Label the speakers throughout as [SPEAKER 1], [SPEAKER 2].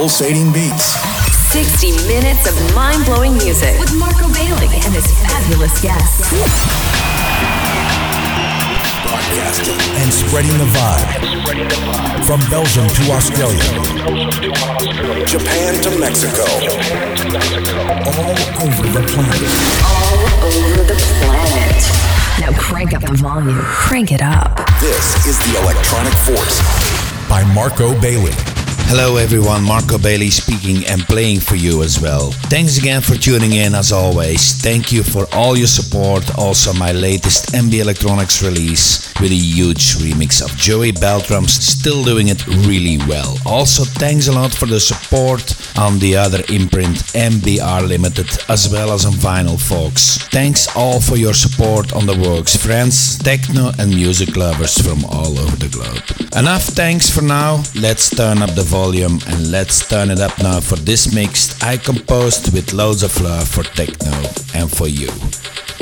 [SPEAKER 1] pulsating beats.
[SPEAKER 2] 60 minutes of mind blowing music with Marco Bailey and his fabulous guests.
[SPEAKER 1] Broadcasting and spreading the vibe. From Belgium to Australia, Japan to Mexico, all over the planet.
[SPEAKER 2] All over the planet. Now crank up the volume. Crank it up.
[SPEAKER 1] This is the Electronic Force by Marco Bailey.
[SPEAKER 3] Hello everyone, Marco Bailey speaking and playing for you as well. Thanks again for tuning in as always. Thank you for all your support. Also my latest MB Elektronics release with a huge remix of Joey Beltram's still doing it really well. Also thanks a lot for the support on the other imprint MBR Limited as well as on vinyl folks. Thanks all for your support on the works, friends, techno and music lovers from all over the globe. Enough thanks for now. Let's turn up the volume and let's turn it up now for this mix I composed with loads of love for techno and for you.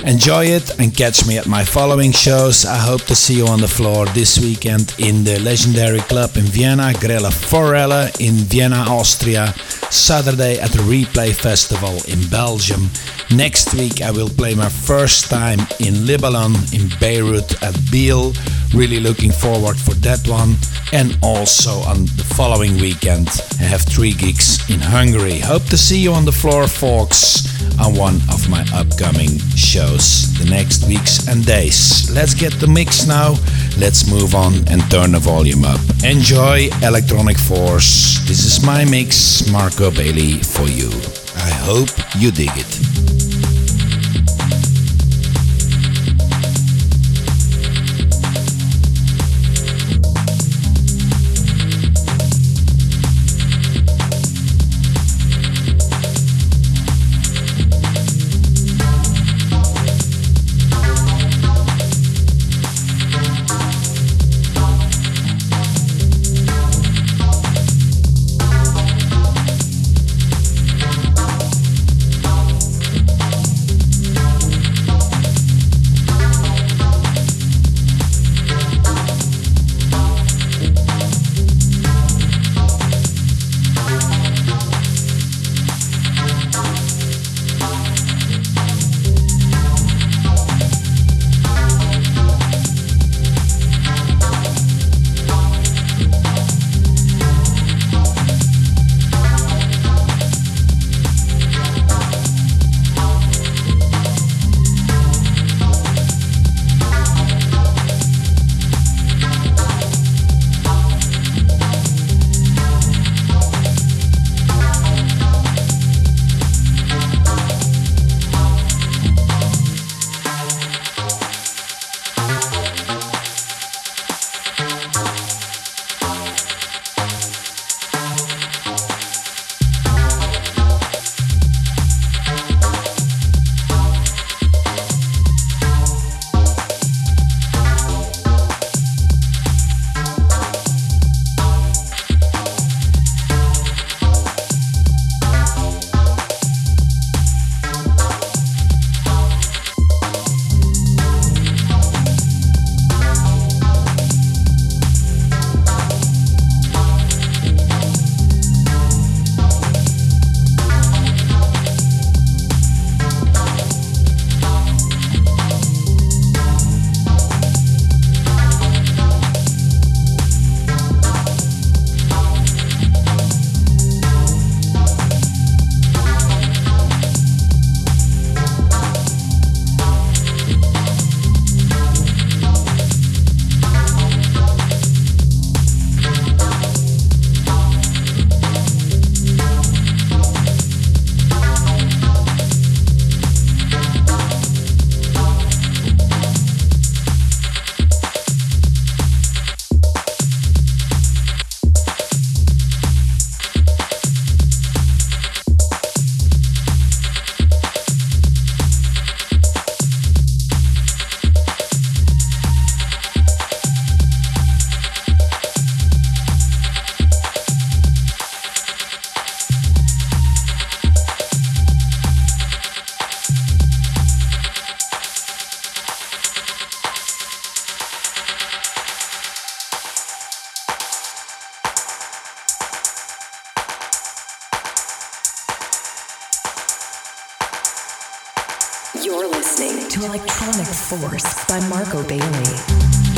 [SPEAKER 3] Enjoy it and catch me at my following shows. I hope to see you on the floor this weekend in the legendary club in Vienna, Grelle Forelle in Vienna, Austria. Saturday at the Replay Festival in Belgium. Next week I will play my first time in Lebanon in Beirut at Biel. Really looking forward for that one. And also on the following weekend I have three gigs in Hungary. Hope to see you on the floor folks on one of my upcoming shows the next weeks and days. Let's get the mix now. Let's move on and turn the volume up. Enjoy Electronic Force. This is my mix, Marco Bailey, for you. I hope you dig it.
[SPEAKER 2] You're listening to Electronic Force by Marco Bailey.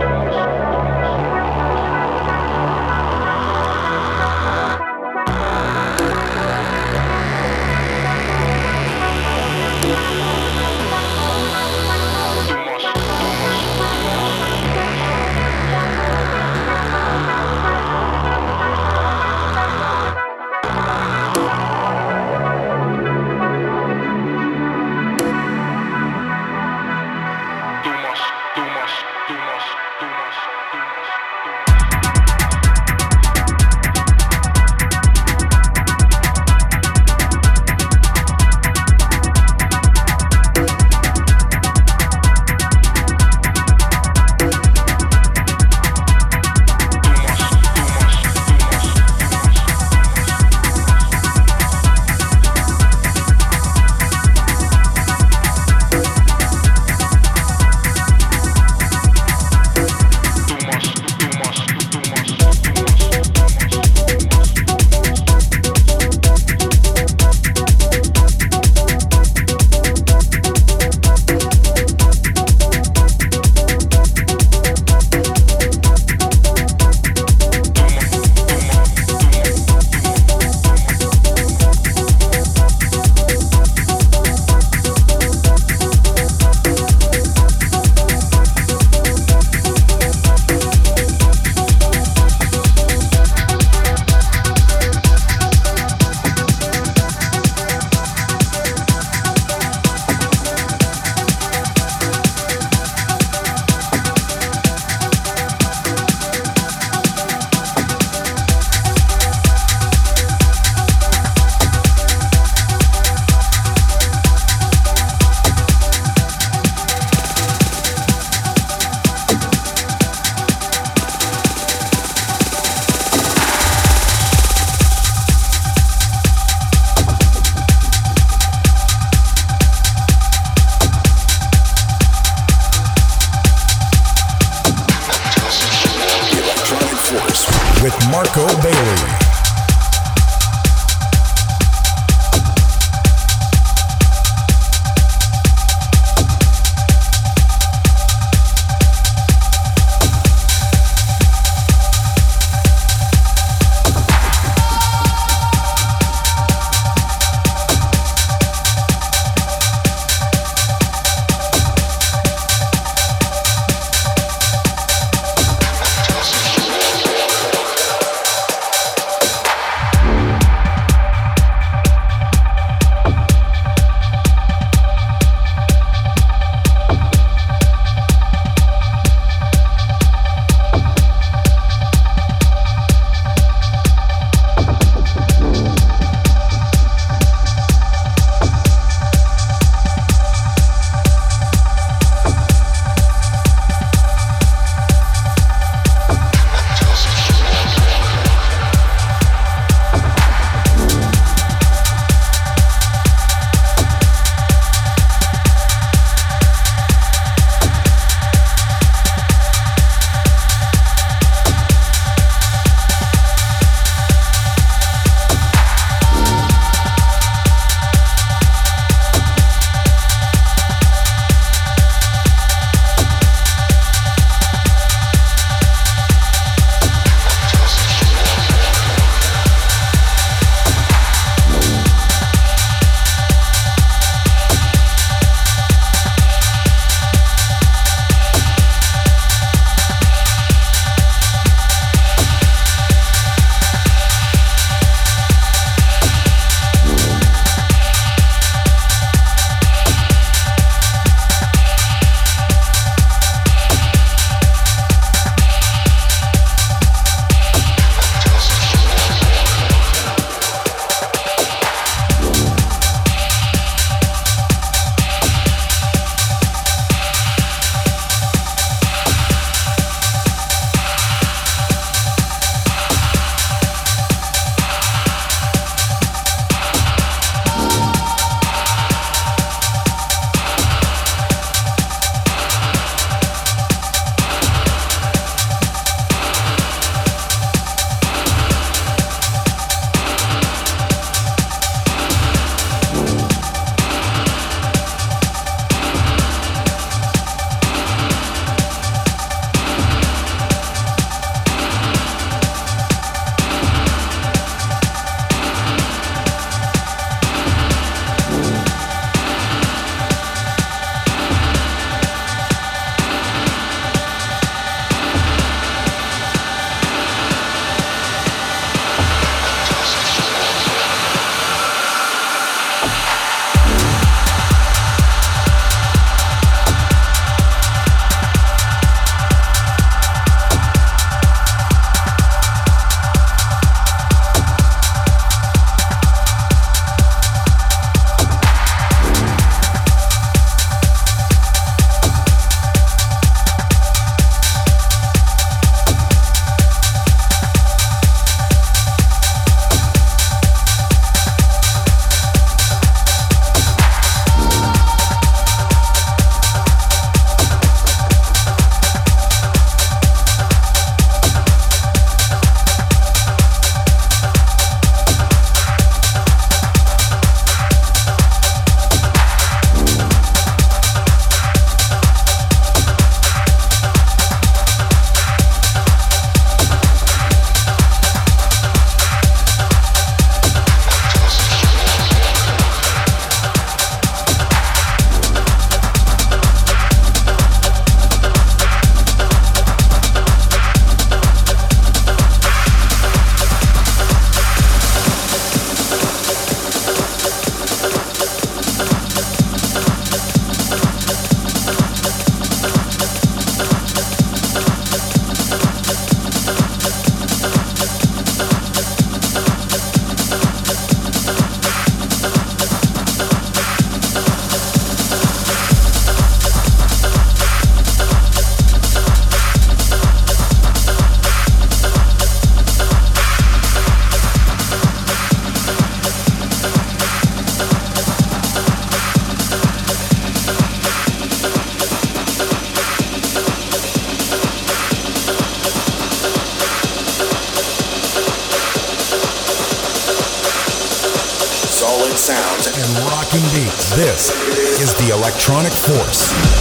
[SPEAKER 2] Electronic Force.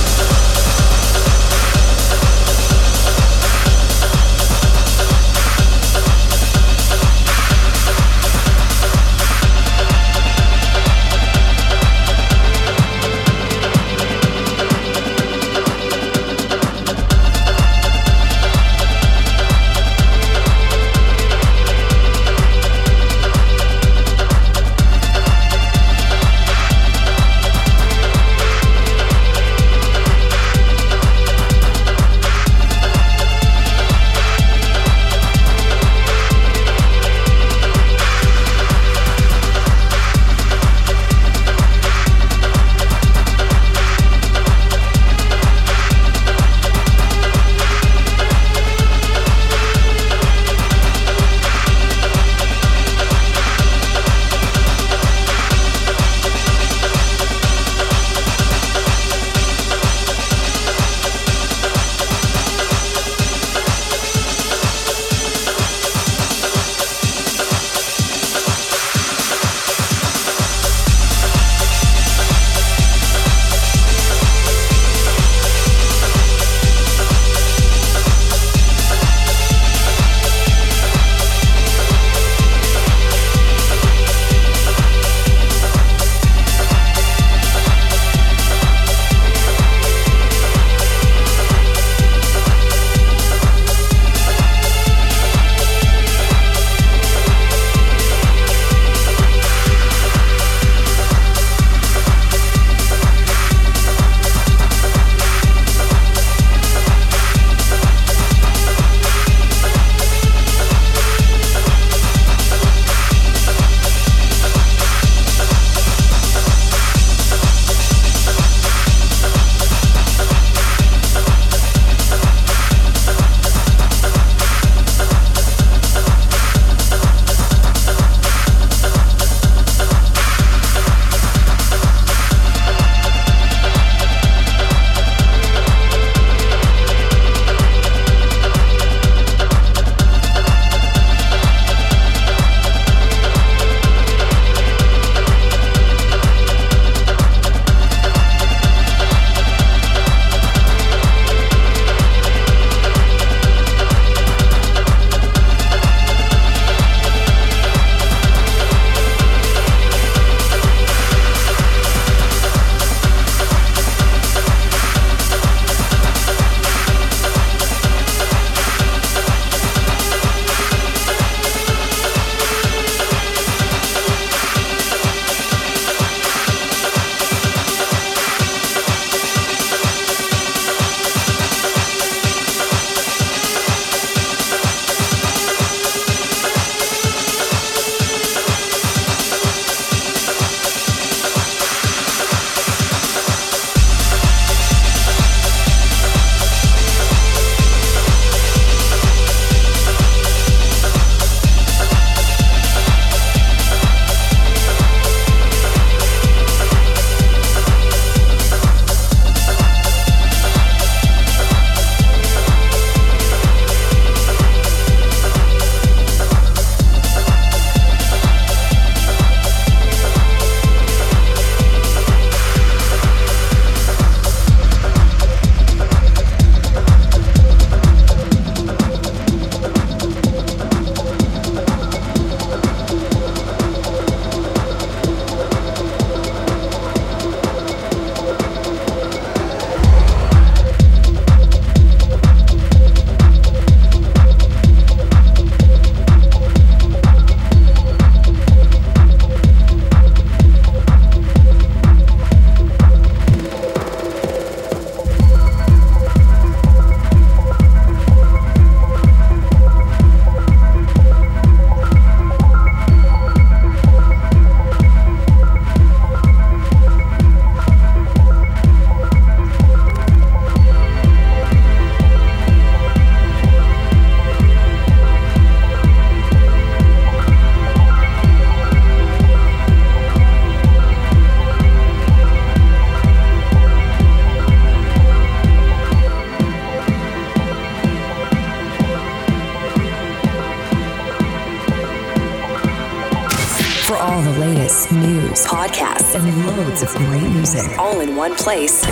[SPEAKER 1] for all the latest
[SPEAKER 2] news, podcasts, and loads of great music all in one place.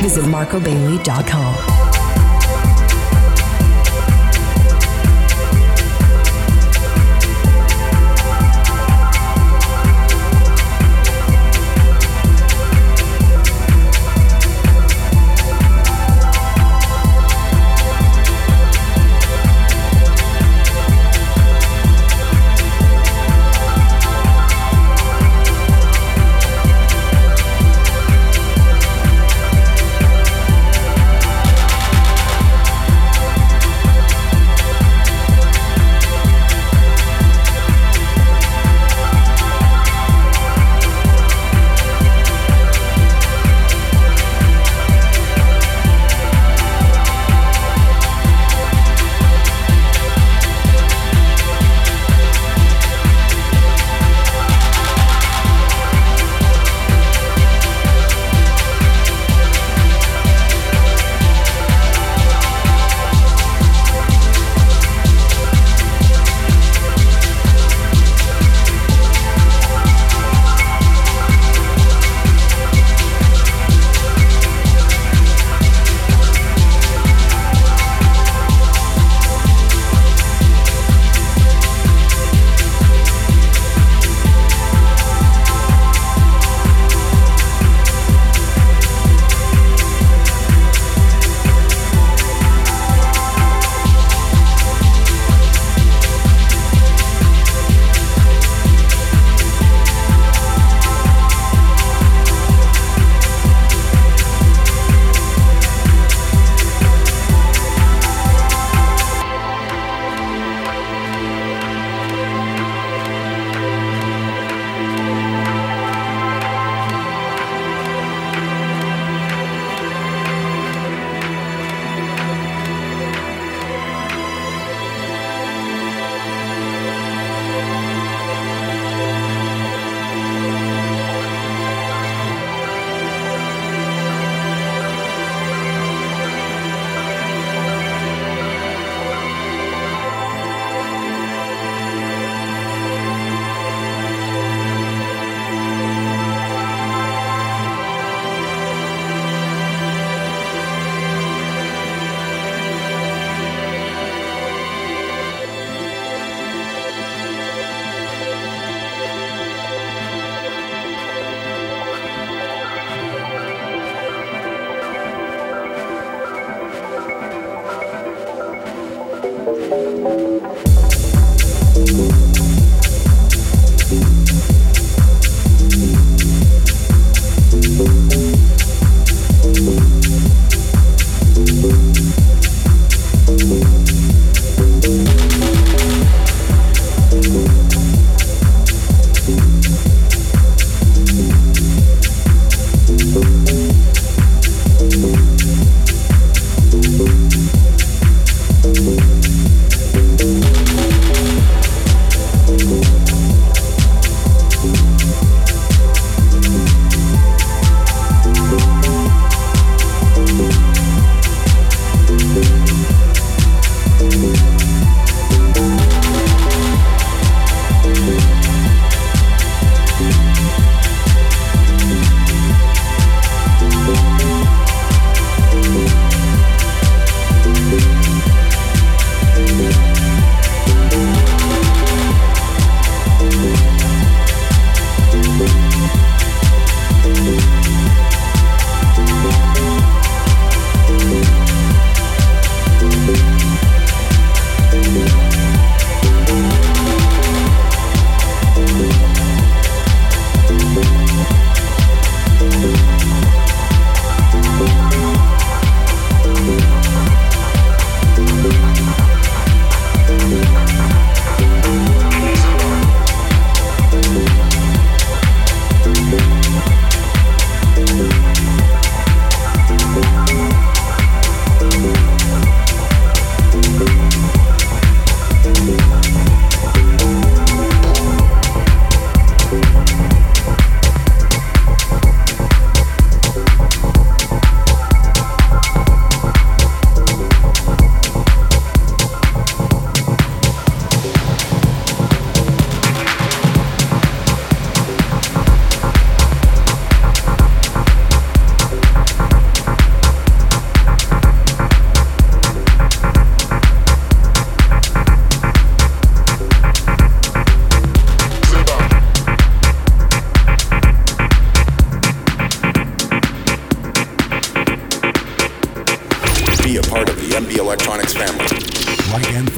[SPEAKER 2] Visit marcobailey.com.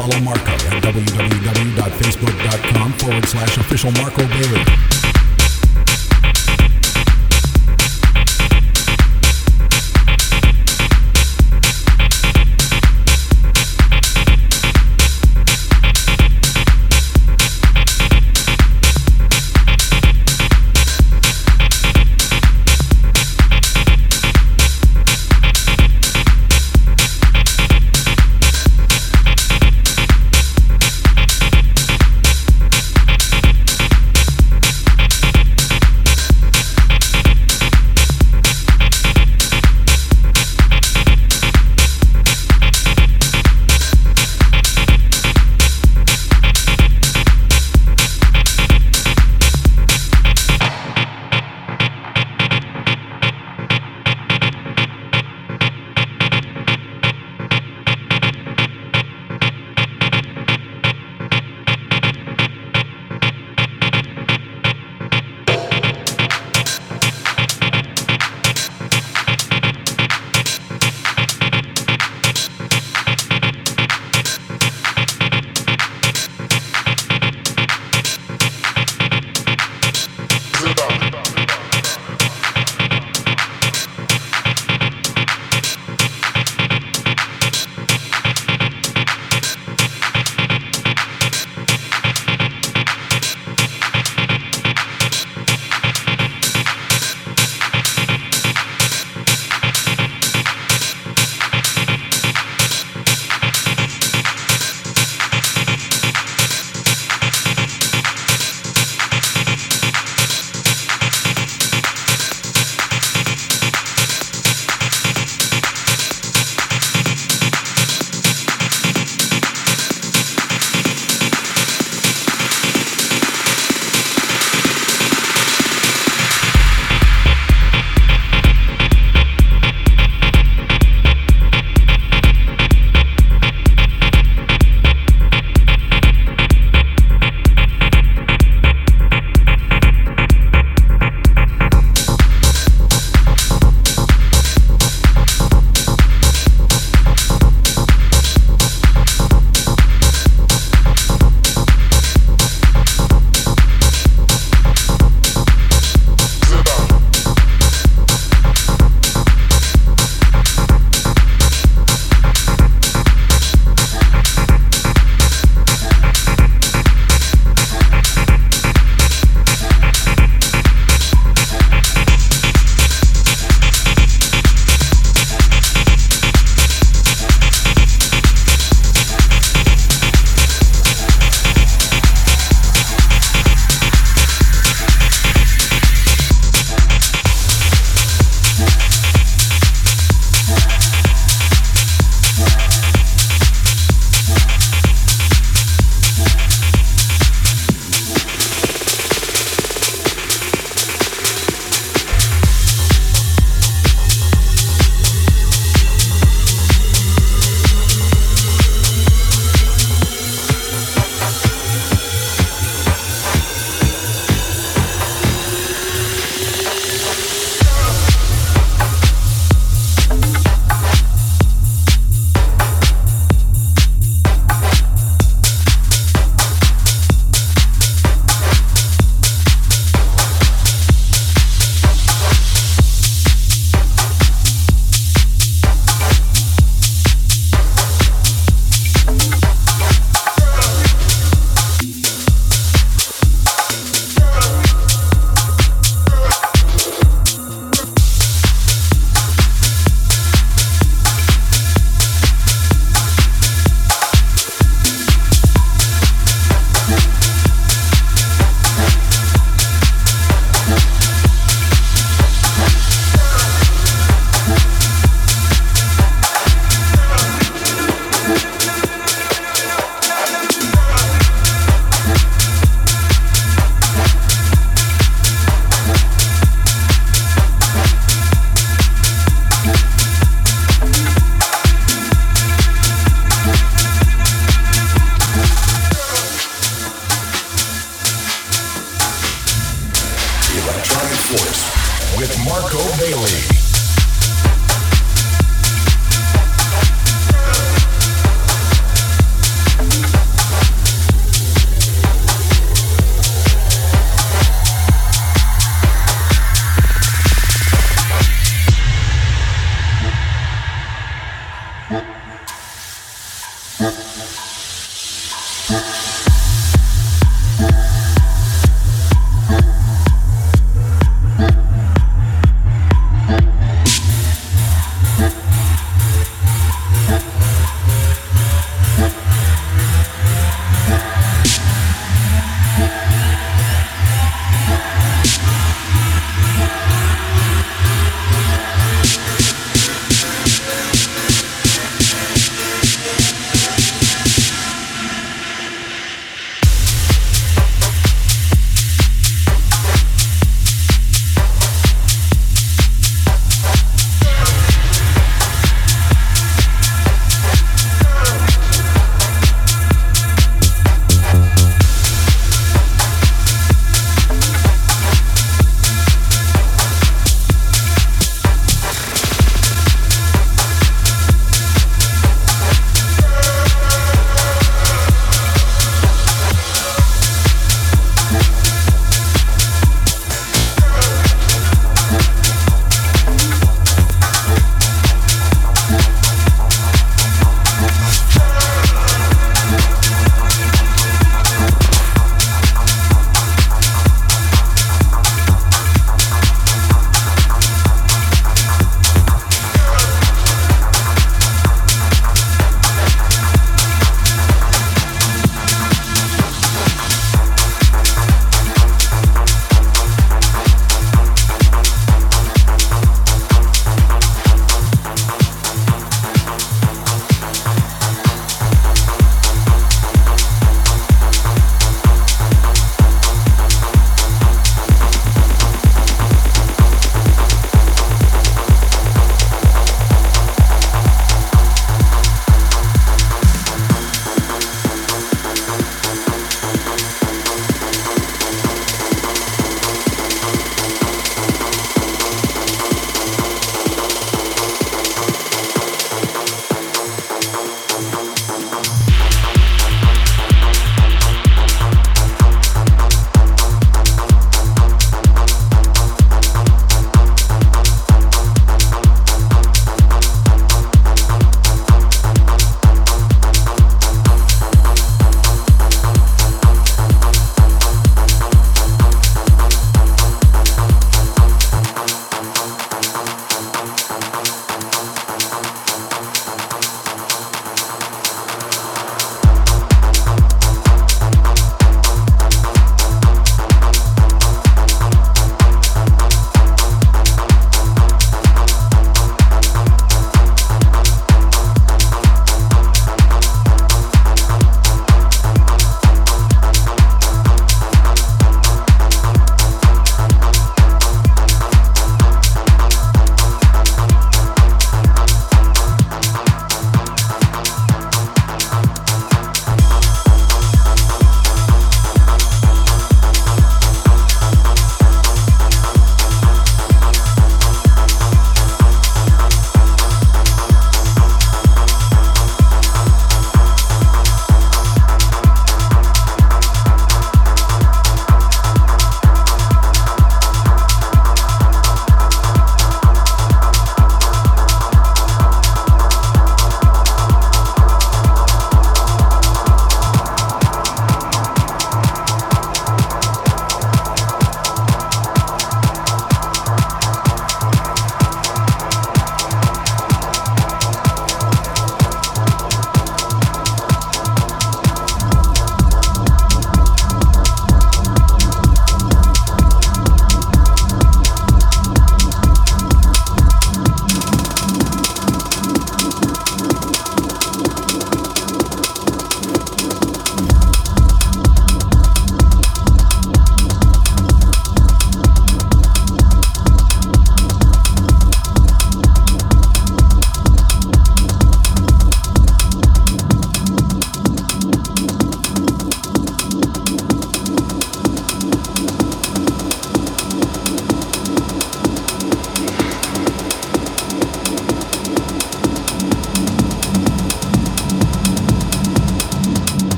[SPEAKER 1] follow Marco at www.facebook.com forward slash official Marco Bailey.